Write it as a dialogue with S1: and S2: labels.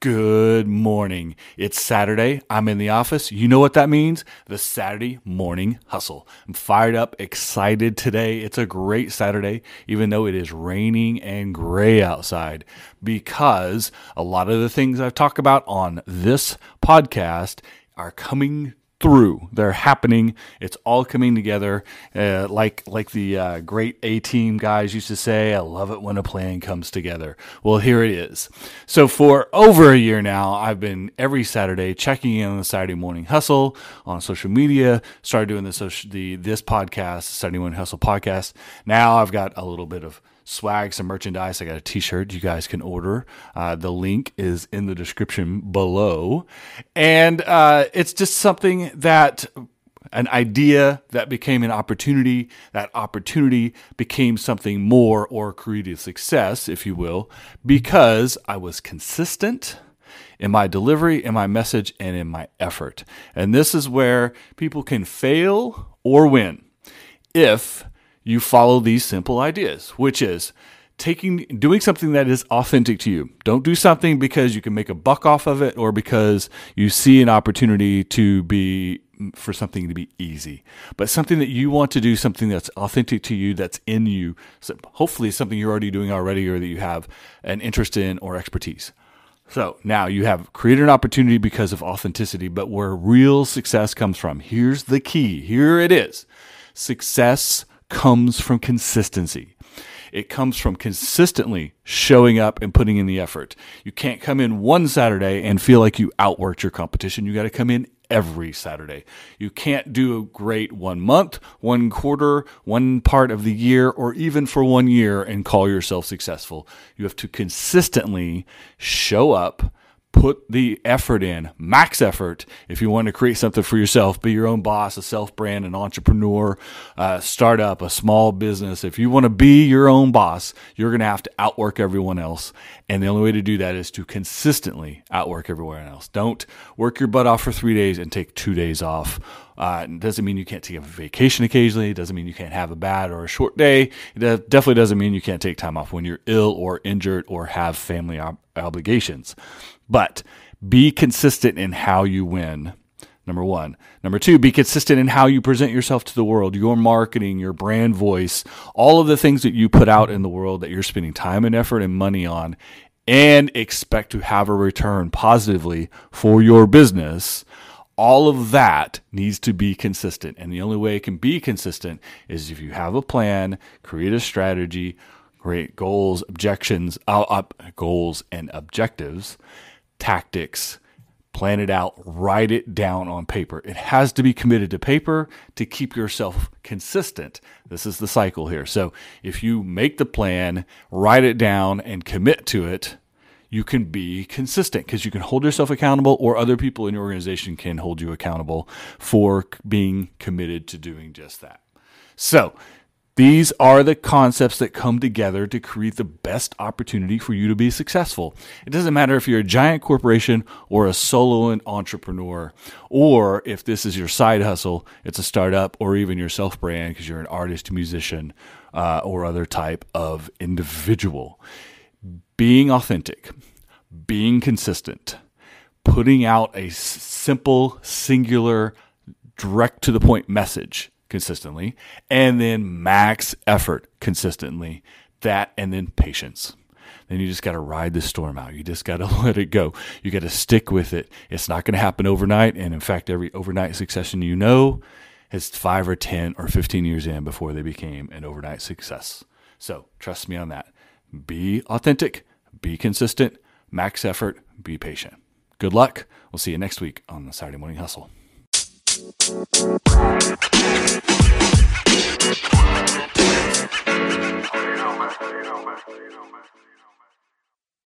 S1: Good morning. It's Saturday. I'm in the office. You know what that means? The Saturday morning hustle. I'm fired up, excited today. It's a great Saturday, even though it is raining and gray outside, because a lot of the things I've talked about on this podcast are coming through. They're happening. It's all coming together. Uh, like like the uh, great A team guys used to say, I love it when a plan comes together. Well, here it is. So for over a year now, I've been every Saturday checking in on the Saturday Morning Hustle on social media. Started doing the social, the this podcast, Saturday Morning Hustle podcast. Now I've got a little bit of swag, some merchandise. I got a t-shirt you guys can order. Uh, the link is in the description below. And uh, it's just something that an idea that became an opportunity. That opportunity became something more or created success, if you will, because I was consistent in my delivery, in my message, and in my effort. And this is where people can fail or win if you follow these simple ideas, which is taking doing something that is authentic to you. Don't do something because you can make a buck off of it or because you see an opportunity to be for something to be easy, but something that you want to do, something that's authentic to you, that's in you. So hopefully, something you're already doing already or that you have an interest in or expertise. So now you have created an opportunity because of authenticity, but where real success comes from. Here's the key. Here it is. Success comes from consistency. It comes from consistently showing up and putting in the effort. You can't come in one Saturday and feel like you outworked your competition. You got to come in every Saturday. You can't do a great one month, one quarter, one part of the year, or even for one year and call yourself successful. You have to consistently show up put the effort in, max effort, if you want to create something for yourself, be your own boss, a self brand, an entrepreneur, uh, startup, a small business. If you want to be your own boss, you're going to have to outwork everyone else. And the only way to do that is to consistently outwork everyone else. Don't work your butt off for three days and take two days off. Uh, it doesn't mean you can't take a vacation occasionally. It doesn't mean you can't have a bad or a short day. It definitely doesn't mean you can't take time off when you're ill or injured or have family ob- obligations. But be consistent in how you win. Number one. Number two, be consistent in how you present yourself to the world, your marketing, your brand voice, all of the things that you put out in the world that you're spending time and effort and money on, and expect to have a return positively for your business. All of that needs to be consistent. And the only way it can be consistent is if you have a plan, create a strategy, create goals, objections, uh, goals and objectives tactics, plan it out, write it down on paper. It has to be committed to paper to keep yourself consistent. This is the cycle here. So if you make the plan, write it down, and commit to it, you can be consistent because you can hold yourself accountable, or other people in your organization can hold you accountable for being committed to doing just that. So, these are the concepts that come together to create the best opportunity for you to be successful. It doesn't matter if you're a giant corporation or a solo entrepreneur, or if this is your side hustle, it's a startup, or even your self brand because you're an artist, musician, uh, or other type of individual. Being authentic, being consistent, putting out a simple, singular, direct to the point message consistently, and then max effort consistently. That and then patience. Then you just got to ride the storm out. You just got to let it go. You got to stick with it. It's not going to happen overnight. And in fact, every overnight succession you know is five or 10 or 15 years in before they became an overnight success. So trust me on that. Be authentic, be consistent, max effort, be patient. Good luck. We'll see you next week on the Saturday Morning Hustle.